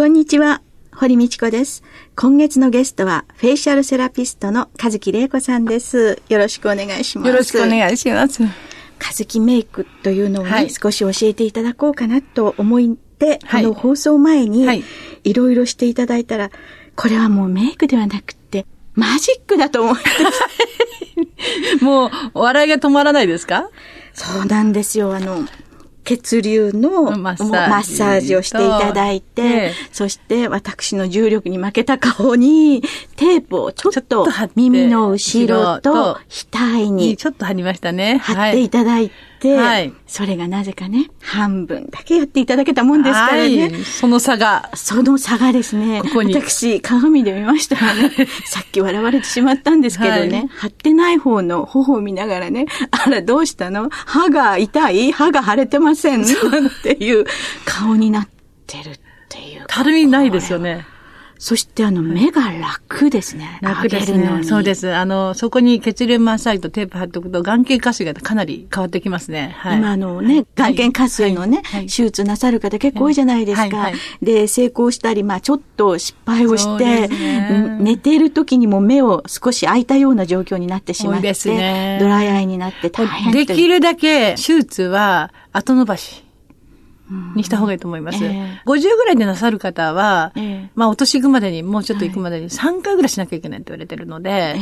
こんにちは堀道子です。今月のゲストは、フェイシャルセラピストの和樹玲子さんです。よろしくお願いします。よろしくお願いします。和樹メイクというのをね、はい、少し教えていただこうかなと思って、はい、あの放送前に、いろいろしていただいたら、これはもうメイクではなくて、マジックだと思って。もう、笑いが止まらないですか？そうなんですよ。あの、血流のマッサージをしていただいて、そして私の重力に負けた顔にテープをちょっと耳の後ろと額にちょっと貼りましたね。貼っていただいて、はい、それがなぜかね、半分だけやっていただけたもんですからね。はい、その差が。その差がですね、ここに。私、鏡で見ました。らね、さっき笑われてしまったんですけどね、はい、貼ってない方の頬を見ながらね、あら、どうしたの？歯が痛い？歯が腫れてません？っていう顔になってるっていう。たるみないですよね。そしてあの、目が楽ですね。楽ですね。そうです。あの、そこに血流マッサージとテープ貼っておくと、眼瞼下垂がかなり変わってきますね。はい、今あのね、眼瞼下垂のね、はい、手術なさる方結構多いじゃないですか。はい、で、成功したり、まあちょっと失敗をして、ね、寝ている時にも目を少し開いたような状況になってしまって、ね、ドライアイになって大変できるだけ手術は後伸ばし。にした方がいいと思います。えー、50ぐらいでなさる方は、えー、まあ、お年行くまでに、もうちょっと行くまでに3回ぐらいしなきゃいけないって言われてるので、え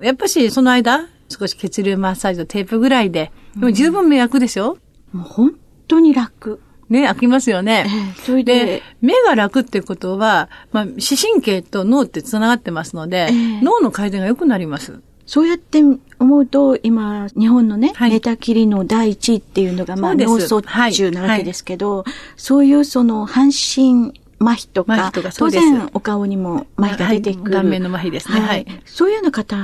ー、やっぱしその間、少し血流マッサージとテープぐらいで、でも十分迷惑でしょ、うん、もう本当に楽。ね、開きますよね。それで、目が楽ってことは、まあ、視神経と脳って繋がってますので、脳の改善が良くなります。そうやって思うと、今、日本のね、はい、寝たきりの第一位っていうのが、まあ、脳卒中なわけですけど、はい。はい、そういうその、半身麻痺とか、とか当然お顔にも麻痺が出てくる。顔面の麻痺ですね。はい。そういうような方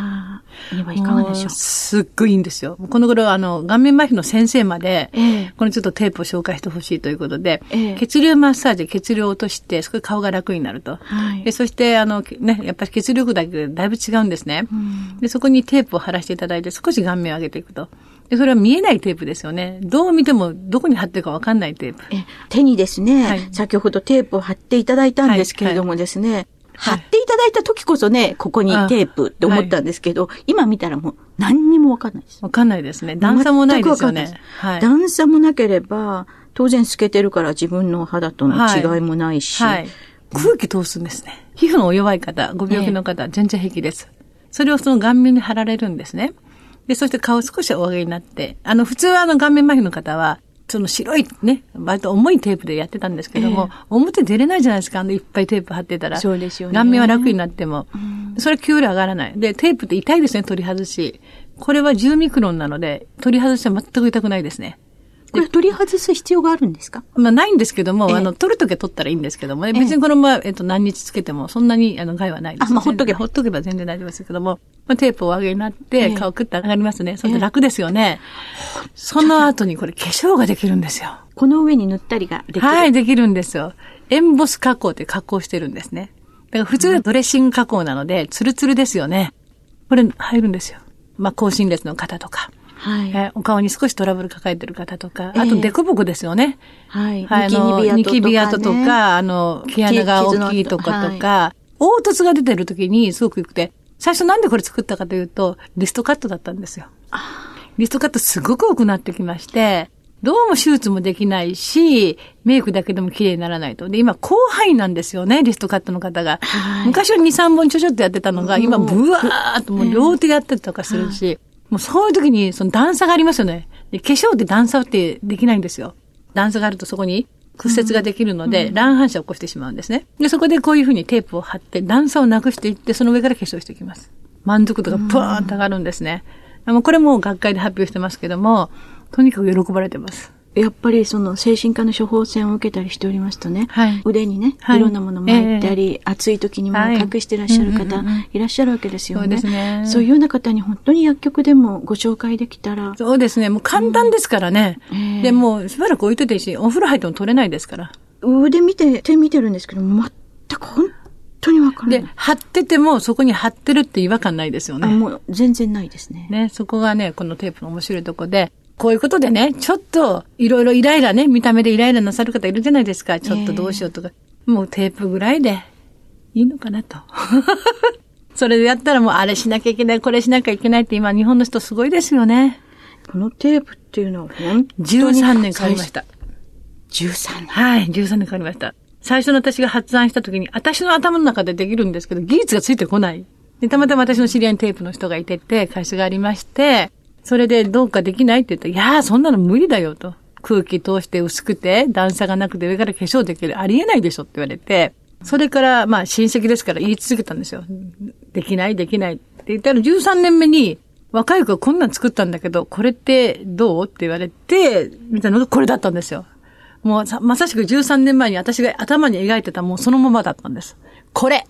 にはいかがでしょう？すっごいいいんですよ。この頃、あの、顔面麻痺の先生まで、えー、このちょっとテープを紹介してほしいということで、えー、血流マッサージ、血流を落として、そこで顔が楽になると。はい。で、そして、あの、ね、やっぱり血力だけでだいぶ違うんですね。うん、で、そこにテープを貼らせていただいて、少し顔面を上げていくと。で、それは見えないテープですよね。どう見てもどこに貼ってるかわかんないテープ。え、手にですね、はい、先ほどテープを貼っていただいたんですけれどもですね、はいはい貼っていただいた時こそね、ここにテープって思ったんですけど、はい、今見たらもう何にもわかんないです。わかんないですね。段差もないですよね。はい、段差もなければ、当然透けてるから自分の肌との違いもないし。はい、空気通すんですね。皮膚の弱い方、ご病気の方、全然平気です。それをその顔面に貼られるんですね。で、そして顔少しお上げになって、あの、普通はあの顔面麻痺の方は、その白いね、割と重いテープでやってたんですけども、えー、表出れないじゃないですか、あのいっぱいテープ貼ってたら。そうですよね。顔面は楽になっても。それは給料上がらない。で、テープって痛いですね、取り外し。これは10ミクロンなので、取り外しは全く痛くないですね。これ取り外す必要があるんですか？まあないんですけども、えー、あの、取るときは取ったらいいんですけどもね、別にこのまま、えっと、何日つけても、そんなに、あの、害はないです。あ、まあ、ほっとけば。ほっとけば全然大丈夫ですけども、まあ、テープを上げになって、顔くって上がりますね。それで楽ですよね。えー、その後にこれ化粧ができるんですよ。この上に塗ったりができる？はい、できるんですよ。エンボス加工って加工してるんですね。だから普通はドレッシング加工なので、ツルツルですよね。これ入るんですよ。まあ、高心列の方とか。はい。えお顔に少しトラブル抱えてる方とか、あとデコボコですよね。はい。はい、ニキビ跡とか、あの、毛穴が大きいとかとか、凹凸が出てる時にすごく良くて、最初なんでこれ作ったかというと、リストカットだったんですよ。リストカットすごく多くなってきまして、どうも手術もできないし、メイクだけでも綺麗にならないと。で、今、広範囲なんですよね、リストカットの方が。はい、昔は2、3本ちょちょっとやってたのが、今、ブワーっともう両手やったりとかするし、もうそういう時にその段差がありますよね。で化粧って段差ってできないんですよ。段差があるとそこに屈折ができるので、うん、乱反射を起こしてしまうんですね。で、そこでこういうふうにテープを貼って段差をなくしていって、その上から化粧していきます。満足度がプーンと上がるんですね。うん、これも学会で発表してますけども、とにかく喜ばれてます。やっぱりその精神科の処方箋を受けたりしておりますとね、はい腕にね、はいいろんなもの巻いたり、暑い時にもはい隠してらっしゃる方うんうんうんいらっしゃるわけですよね。そうですねそういうような方に本当に薬局でもご紹介できたら、そうですね。もう簡単ですからね。ええで、もうしばらく置いといていいし、お風呂入っても取れないですから。腕見て、手見てるんですけど、全く本当にわからない。で、貼っててもそこに貼ってるって違和感ないですよあね。もう全然ないですね。ね、そこがね、このテープの面白いとこで、こういうことでね、ちょっといろいろイライラね、見た目でイライラなさる方いるじゃないですか。ちょっとどうしようとか。もうテープぐらいでいいのかなと。それでやったらもうあれしなきゃいけない、これしなきゃいけないって今日本の人すごいですよね。このテープっていうのは本当に13年かかりました。13年。はい、13年かかりました。最初の私が発案した時に、私の頭の中でできるんですけど、技術がついてこない。で、たまたま私の知り合いにテープの人がいてて、会社がありまして、それでどうかできないって言ったら、いやー、そんなの無理だよと。空気通して薄くて、段差がなくて上から化粧できる。ありえないでしょって言われて、それから、まあ親戚ですから言い続けたんですよ。できない、できないって言ったら13年目に、若い子がこんなん作ったんだけど、これってどうって言われて、みたいなのこれだったんですよ。もうまさしく13年前に私が頭に描いてたもうそのままだったんです。これ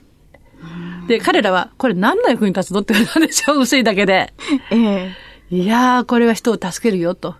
で、彼らは、これ何の役に立つのって言ったんですよ、薄いだけで。ええいやー、これは人を助けるよ、と。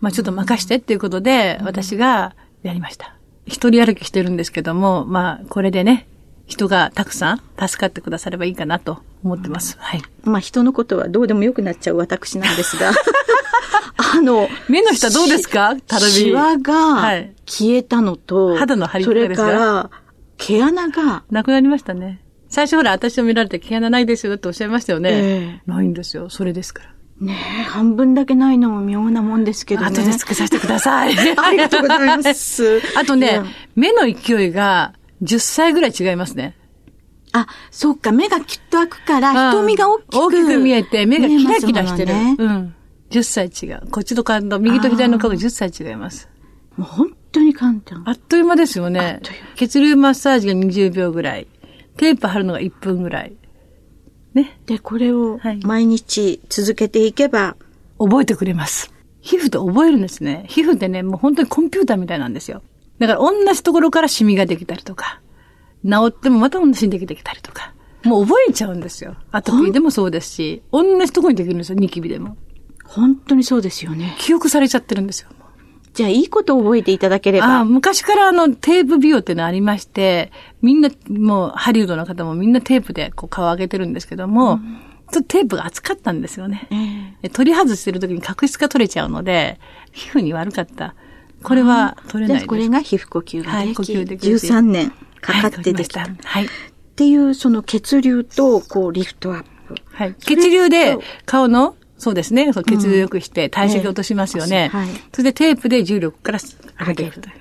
まあちょっと任してっていうことで、私がやりました。一人歩きしてるんですけども、まあこれでね、人がたくさん助かってくださればいいかなと思ってます。はい。まあ人のことはどうでもよくなっちゃう私なんですが、あの、目の下どうですか？たるみ。シワはがい消えたのと、肌の張りそれとから毛穴が、なくなりましたね。最初ほら、私を見られて毛穴ないですよっておっしゃいましたよね。えないんですよ。それですから。ねえ、半分だけないのも妙なもんですけどね。後でつけさせてください。ありがとうございます。あとね目の勢いが10歳ぐらい違いますね。あ、そっか、目がきっと開くから、瞳が大きく。大きく見えて、目がキラキラしてる。ねうん。10歳違う。こっちと顔と、右と左の顔が10歳違います。もう本当に簡単。あっという間ですよね。血流マッサージが20秒ぐらい。テープ貼るのが1分ぐらい。ね。で、これをはい毎日続けていけば、覚えてくれます。皮膚って覚えるんですね。皮膚ってね、もう本当にコンピューターみたいなんですよ。だから同じところからシミができたりとか、治ってもまた同じにできてきたりとか。もう覚えちゃうんですよ。アトピーでもそうですし、同じところにできるんですよ、ニキビでも。本当にそうですよね。記憶されちゃってるんですよ。じゃあ、いいことを覚えていただけれああば。昔からあのテープ美容っていうのありまして、みんな、もうハリウッドの方もみんなテープでこう顔上げてるんですけども、ちょっとテープが厚かったんですよね。ええで取り外してる時に角質が取れちゃうので、皮膚に悪かった。これは取れないです。でこれが皮膚呼吸がはいでき、呼吸できる13年かかってできた。はい。っていう、その血流と、こう、リフトアップ。はい。血流でと顔の、そうですね、そう血流良くして体積落としますよね。ええはいそれでテープで重力から上げていくという。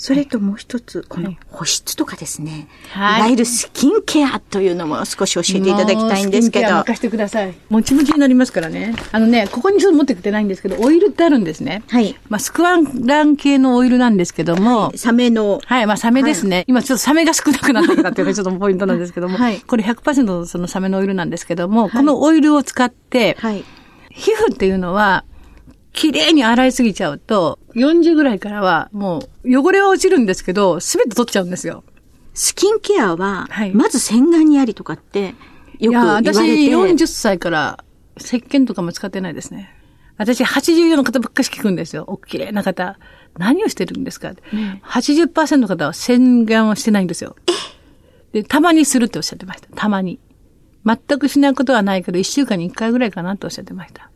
それともう一つ、このはい保湿とかですね。はいいわゆるスキンケアというのも少し教えていただきたいんですけど。スキンケア任せてください。もちもちになりますからね。あのね、ここにちょっと持ってきてないんですけど、オイルってあるんですね。はい。まあ、スクワンラン系のオイルなんですけども、サメの、はい、まあ、サメですね。今ちょっとサメが少なくなったっていうのがちょっとポイントなんですけども、はいこれ100%のそのサメのオイルなんですけども、このオイルを使って、はい。皮膚っていうのは、綺麗に洗いすぎちゃうと、40ぐらいからはもう汚れは落ちるんですけど、すべて取っちゃうんですよ。スキンケアははい、まず洗顔にありとかって、よく言われて。いや、私40歳から石鹸とかも使ってないですね。私84の方ばっかし聞くんですよ。お綺麗な方。何をしてるんですか、?80% の方は洗顔をしてないんですよ。で、たまにするっておっしゃってました。たまに。全くしないことはないけど、1週間に1回ぐらいかなとおっしゃってました。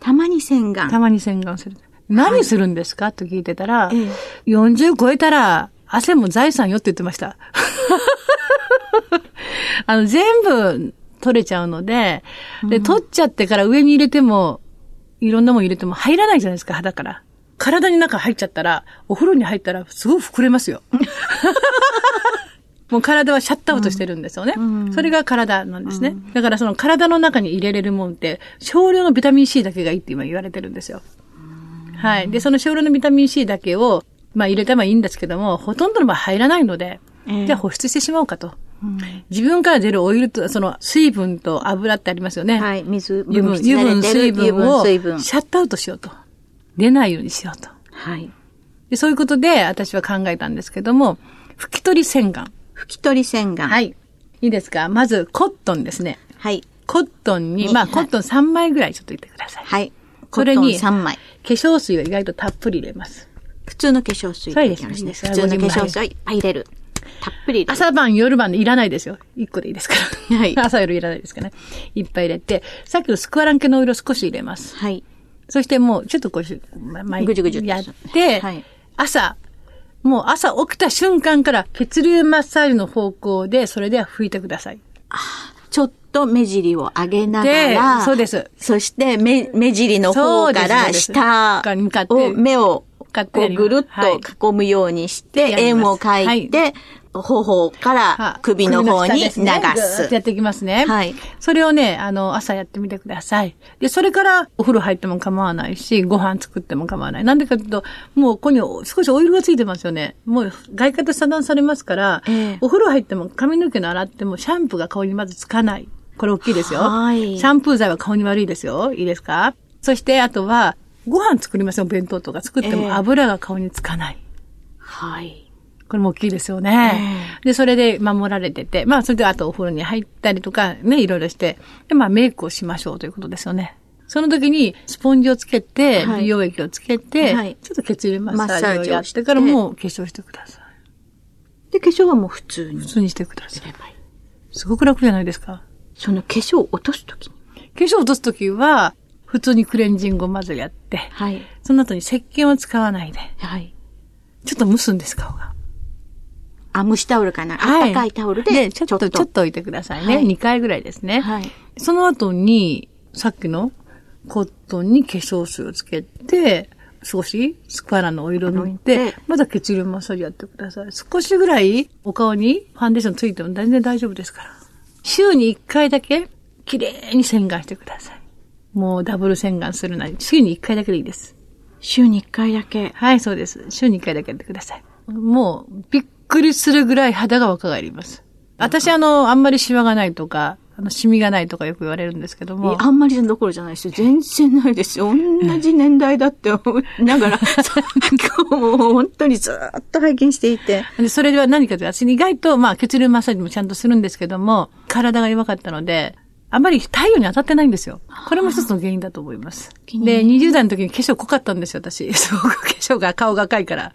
たまに洗顔。たまに洗顔する。何するんですか、と聞いてたら、ええ40超えたら、汗も財産よって言ってました。あの、全部取れちゃうので、で、取っちゃってから上に入れても、いろんなもん入れても入らないじゃないですか、肌から。体に中入っちゃったら、お風呂に入ったらすごい膨れますよ。もう体はシャットアウトしてるんですよね。それが体なんですね。だからその体の中に入れれるもんって、少量のビタミン C だけがいいって今言われてるんですよ。はい。で、その少量のビタミン C だけを、まあ入れてもいいんですけども、ほとんどの場合入らないので、ええじゃあ保湿してしまおうかと。自分から出るオイルと、その水分と油ってありますよね。はい。水、油分、油分、水分を。シャットアウトしようと。出ないようにしようと。はい。でそういうことで私は考えたんですけども、拭き取り洗顔。拭き取り洗顔。。はいい。いいですか？まず、コットンですね。はい。コットンに、まあ、コットン3枚ぐらいちょっと入れてください。はい。それにコットン3枚。化粧水を意外とたっぷり入れます。普通の化粧水って言いますね。普通の化粧水をいっぱい入れる。たっぷり。朝晩、夜晩でいらないですよ。1個でいいですから。はい朝夜いらないですからね。いっぱい入れて、さっきのスクワラン系のお色少し入れます。はい。そしてもう、ちょっとこうし、ま、まぐじゅぐじゅやって、はい朝、もう朝起きた瞬間から血流マッサージの方向で、それでは拭いてください。ちょっと目尻を上げながでら、そうです。そして目、目尻の方から下を、目をこうぐるはい。っと囲むようにして、円を描いて、頬から首の方に流すね。やっていきますね。はい。それをね、あの、朝やってみてください。で、それからお風呂入っても構わないし、ご飯作っても構わない。なんでかというと、もうここに少しオイルがついてますよね。もう外貨と遮断されますから、ええお風呂入っても髪の毛の洗ってもシャンプーが顔にまずつかない。これ大きいですよ。はいシャンプー剤は顔に悪いですよ。いいですか？そして、あとは、ご飯作りましょう、弁当とか作ってええも油が顔につかない。はい。これも大きいですよね。で、それで守られてて、まあ、それであとお風呂に入ったりとか、ね、いろいろして、で、まあ、メイクをしましょうということですよね。その時に、スポンジをつけて、はい美容液をつけて、はいちょっと血流マッサージをやっててからもう化粧してください。で、化粧はもう普通に普通にしてください。すればいい。すごく楽じゃないですか。その化粧を落とすときに。化粧落とす時は、普通にクレンジングをまずやって、はい。その後に石鹸を使わないで、はい。ちょっと蒸すんです、顔が。あ、蒸しタオルかな。あったかいタオルで、ちょっと、ちょっと置いてくださいね。はい2回ぐらいですね。はい。その後に、さっきのコットンに化粧水をつけて、少しスクワラのお色塗っ塗てって、まだ血流マッサージやってください。少しぐらいお顔にファンデーションついても全然大丈夫ですから。週に1回だけ、綺麗に洗顔してください。もうダブル洗顔するなり、週に1回だけでいいです。週に1回だけ。はい、そうです。週に1回だけやってください。もう、びっくりするぐらい肌が若返ります。私、あの、あんまりシワがないとか、あの、シミがないとかよく言われるんですけども。あんまりどころじゃないですよ。全然ないですよ。同じ年代だって思いながら、今日も本当にずっと拝見していて。で、それは何かというと、私意外と、まあ、血流マッサージもちゃんとするんですけども、体が弱かったので、あまり太陽に当たってないんですよ。これも一つの原因だと思います。で、20代の時に化粧濃かったんですよ、私。すごく化粧が顔が赤いから。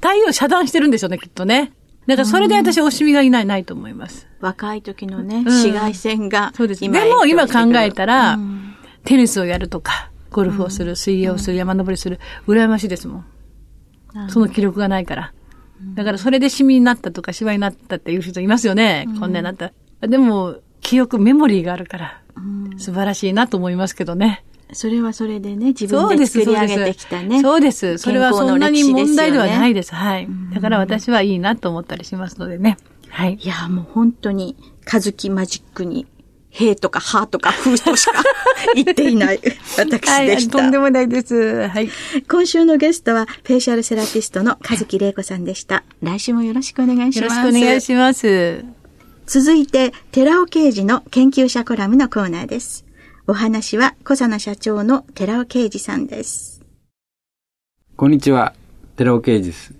太陽遮断してるんですよね、きっとね。だからそれで私、おしみがいない、ないと思います。若い時のね、ん紫外線が。そうです。で今も今考えら、たら、テニスをやるとか、ゴルフをする、水泳をする、山登りする、羨ましいですもん。その記録がないから。だからそれでシミになったとか、シワになったっていう人いますよね。こんなになった。でも、記憶、メモリーがあるから、素晴らしいなと思いますけどね。それはそれでね、自分で、作り上げてきたね。そうです。それはそんなに問題ではないでです。はい。だから私はいいなと思ったりしますのでね。はい。す。いや、もう本当に、カズキマジックに、へとかはとかふとしか 言っていない 私でした。はい、とんでもないです。はい。今週のゲストは、フェイシャルセラピストのカズキ玲子さんでした。来週もよろしくお願いします。よろしくお願いします。続いて、寺尾啓二の研究者コラムのコーナーです。お話は、小佐野社長の寺尾啓二さんです。こんにちは、寺尾啓二です。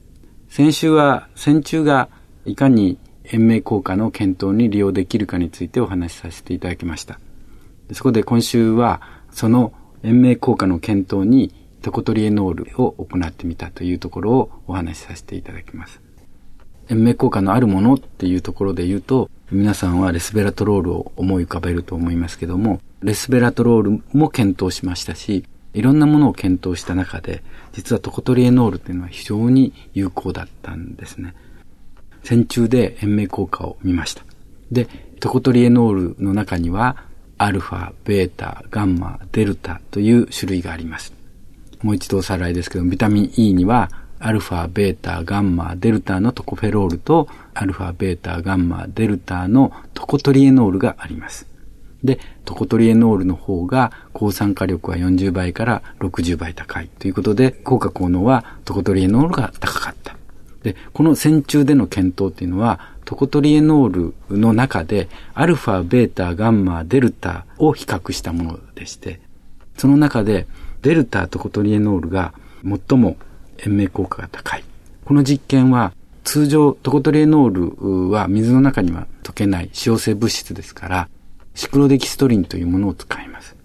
先週は、線虫がいかに延命効果の検討に利用できるかについてお話しさせていただきました。そこで今週は、その延命効果の検討にトコトリエノールを行ってみたというところをお話しさせていただきます。延命効果のあるものっていうところで言うと、皆さんはレスベラトロールを思い浮かべると思いますけども、レスベラトロールも検討しましたし、いろんなものを検討した中で、実はトコトリエノールっていうのは非常に有効だったんですね。線虫で延命効果を見ました。で、トコトリエノールの中には、アルファ、ベータ、ガンマ、デルタという種類があります。もう一度おさらいですけど、ビタミン E には、アルファ、ベータ、ガンマ、デルタのトコフェロールと、アルファ、ベータ、ガンマ、デルタのトコトリエノールがあります。で、トコトリエノールの方が抗酸化力は40倍から60倍高いということで、効果効能はトコトリエノールが高かった。で、この線虫での検討っていうのは、トコトリエノールの中で、アルファ、ベータ、ガンマ、デルタを比較したものでして、その中で、デルタトコトリエノールが最も延命効果が高い。この実験は通常トコトリエノールは水の中には溶けない使用性物質ですから、シクロデキストリンというものを使います。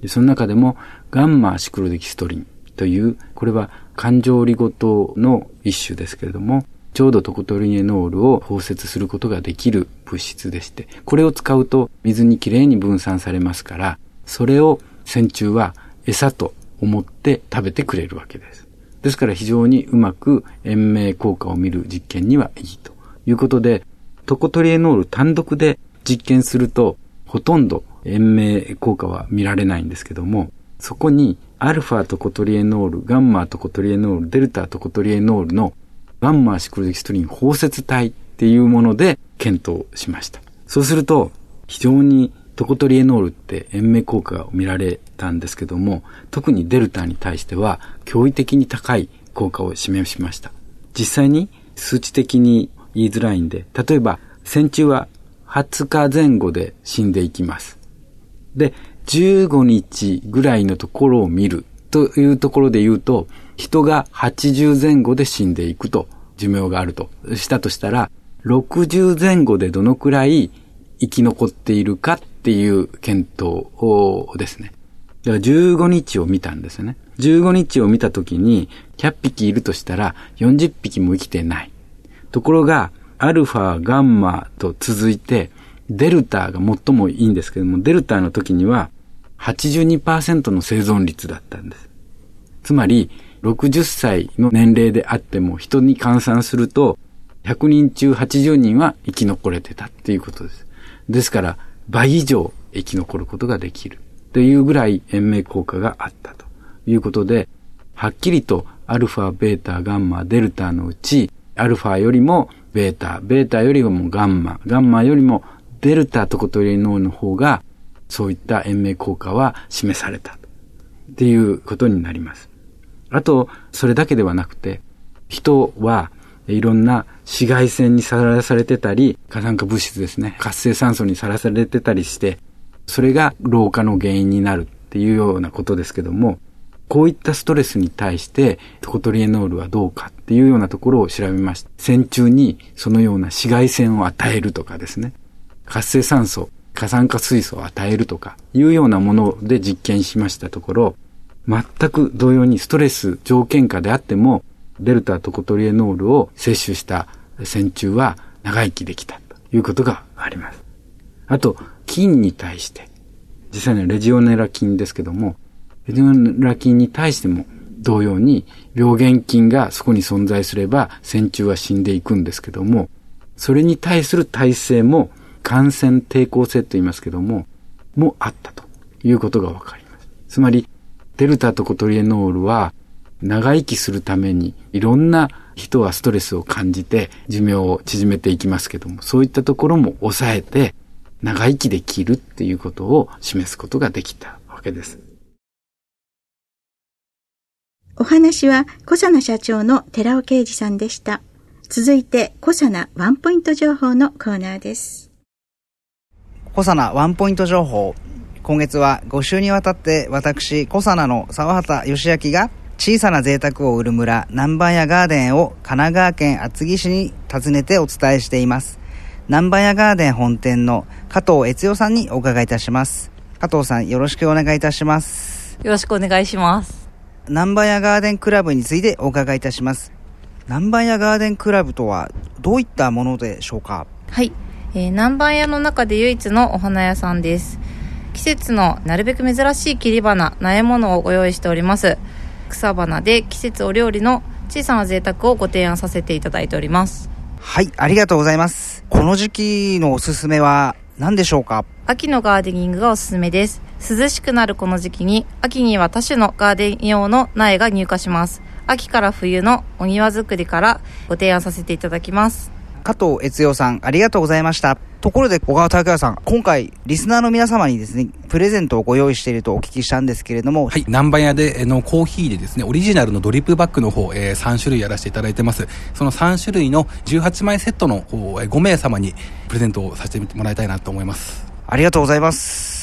でその中でもガンマシクロデキストリンという、これは環状リゴ糖の一種ですけれども、ちょうどトコトリエノールを包摂することができる物質でして、これを使うと水にきれいに分散されますから、それを線虫は餌と思って食べてくれるわけです。ですから非常にうまく延命効果を見る実験にはいいということで、トコトリエノール単独で実験するとほとんど延命効果は見られないんですけども、そこにアルファトコトリエノール、ガンマトコトリエノール、デルタトコトリエノールのガンマシクロデキストリン包摂体っていうもので検討しました。そうすると、非常にトコトリエノールって延命効果が見られたんですけども、特にデルタに対しては驚異的に高い効果を示しました。実際に数値的に言いづらいんで、例えば、線虫は20日前後で死んでいきます。で、15日ぐらいのところを見るというところで言うと、人が80前後で死んでいくと、寿命があるとしたとしたら、60前後でどのくらい生き残っているかっていう検討をですね。だから15日を見たんですよね。15日を見たときに、100匹いるとしたら40匹も生きてない。ところが、アルファ、ガンマと続いて、デルタが最もいいんですけども、デルタの時には82%の生存率だったんです。つまり、60歳の年齢であっても人に換算すると、100人中80人は生き残れてたっていうことです。ですから、倍以上生き残ることができる。というぐらい延命効果があったということで、はっきりとアルファ、ベータ、ガンマ、デルタのうち、アルファよりもベータ、ベータよりもガンマ、ガンマよりもデルタトコトリエノールの方が、そういった延命効果は示された。っていうことになります。あと、それだけではなくて、人はいろんな紫外線にさらされてたり、火酸化物質ですね、活性酸素にさらされてたりして、それが老化の原因になるっていうようなことですけども、こういったストレスに対してトコトリエノールはどうかっていうようなところを調べました。線虫にそのような紫外線を与えるとかですね、活性酸素、過酸化水素を与えるとかいうようなもので実験しましたところ、全く同様にストレス条件下であっても、デルタトコトリエノールを摂取した線虫は長生きできたということがあります。あと、菌に対して、実際にはレジオネラ菌ですけども、レジオネラ菌に対しても同様に病原菌がそこに存在すれば線虫は死んでいくんですけども、それに対する耐性も感染抵抗性と言いますけども、もあったということがわかります。つまり、デルタとコトリエノールは長生きするためにいろんな人はストレスを感じて寿命を縮めていきますけども、そういったところも抑えて長生きできるっていうことを示すことができたわけです。お話は小佐奈社長の寺尾啓二さんでした。続いて小佐奈ワンポイント情報のコーナーです。小佐奈ワンポイント情報。今月は5週にわたって私、小佐奈の沢畑義明が小さな贅沢を売る村、南蛮屋ガーデンを神奈川県厚木市に訪ねてお伝えしています。南蛮屋ガーデン本店の加藤悦代さんにお伺いいたします。加藤さん、よろしくお願いいたします。よろしくお願いします。南蛮屋ガーデンクラブについてお伺いいたします。南蛮屋ガーデンクラブとはどういったものでしょうか？はい、えー、南蛮屋の中で唯一のお花屋さんです。季節のなるべく珍しい切り花、苗物をご用意しております。草花で季節お料理の小さな贅沢をご提案させていただいております。はい、ありがとうございます。この時期のおすすめは何でしょうか？秋のガーデニングがおすすめです。涼しくなるこの時期に、秋には多種のガーデン用の苗が入荷します。秋から冬のお庭作りからご提案させていただきます。加藤悦代さん、ありがとうございました。ところで、小川拓也さん、今回、リスナーの皆様にですね、プレゼントをご用意しているとお聞きしたんですけれども。はい、南蛮屋でのコーヒーでですね、オリジナルのドリップバッグの方、えー、3種類やらせていただいてます。その3種類の18枚セットの5名様にプレゼントをさせてもらいたいなと思います。ありがとうございます。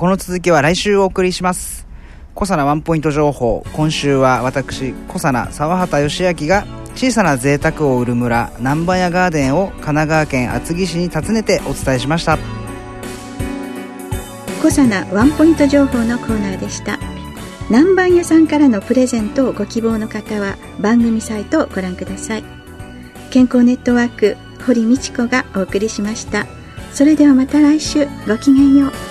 この続きは来週お送りします。小サナワンポイント情報。今週は私小サナ沢畑義明が小さな贅沢を売る村南蛮屋ガーデンを神奈川県厚木市に訪ねてお伝えしました。小サナワンポイント情報のコーナーでした。南蛮屋さんからのプレゼントをご希望の方は番組サイトをご覧ください。健康ネットワーク堀道子がお送りしました。それではまた来週。ごきげんよう。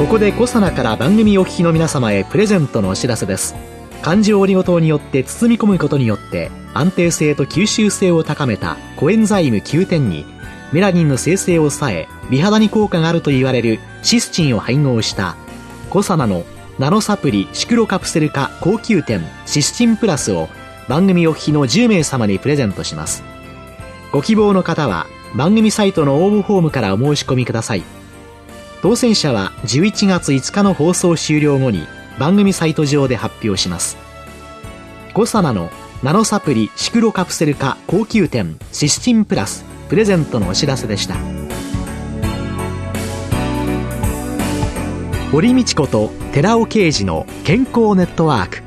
ここでコサナから番組お聞きの皆様へプレゼントのお知らせです。漢字オリゴ糖によって包み込むことによって安定性と吸収性を高めたコエンザイム9点にメラニンの生成を抑え美肌に効果があると言われるシスチンを配合したコサナのナノサプリシクロカプセル化高級店シスチンプラスを番組お聞きの10名様にプレゼントします。ご希望の方は番組サイトの応募フォームからお申し込みください。当選者は11月5日の放送終了後に番組サイト上で発表します。コサナのナノサプリシクロカプセル化高級店シスチンプラスプレゼントのお知らせでした。堀道子と寺尾啓二の健康ネットワーク。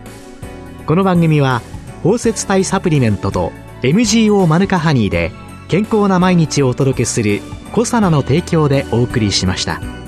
この番組は包摂体サプリメントと MGO マヌカハニーで健康な毎日をお届けするコサナの提供でお送りしました。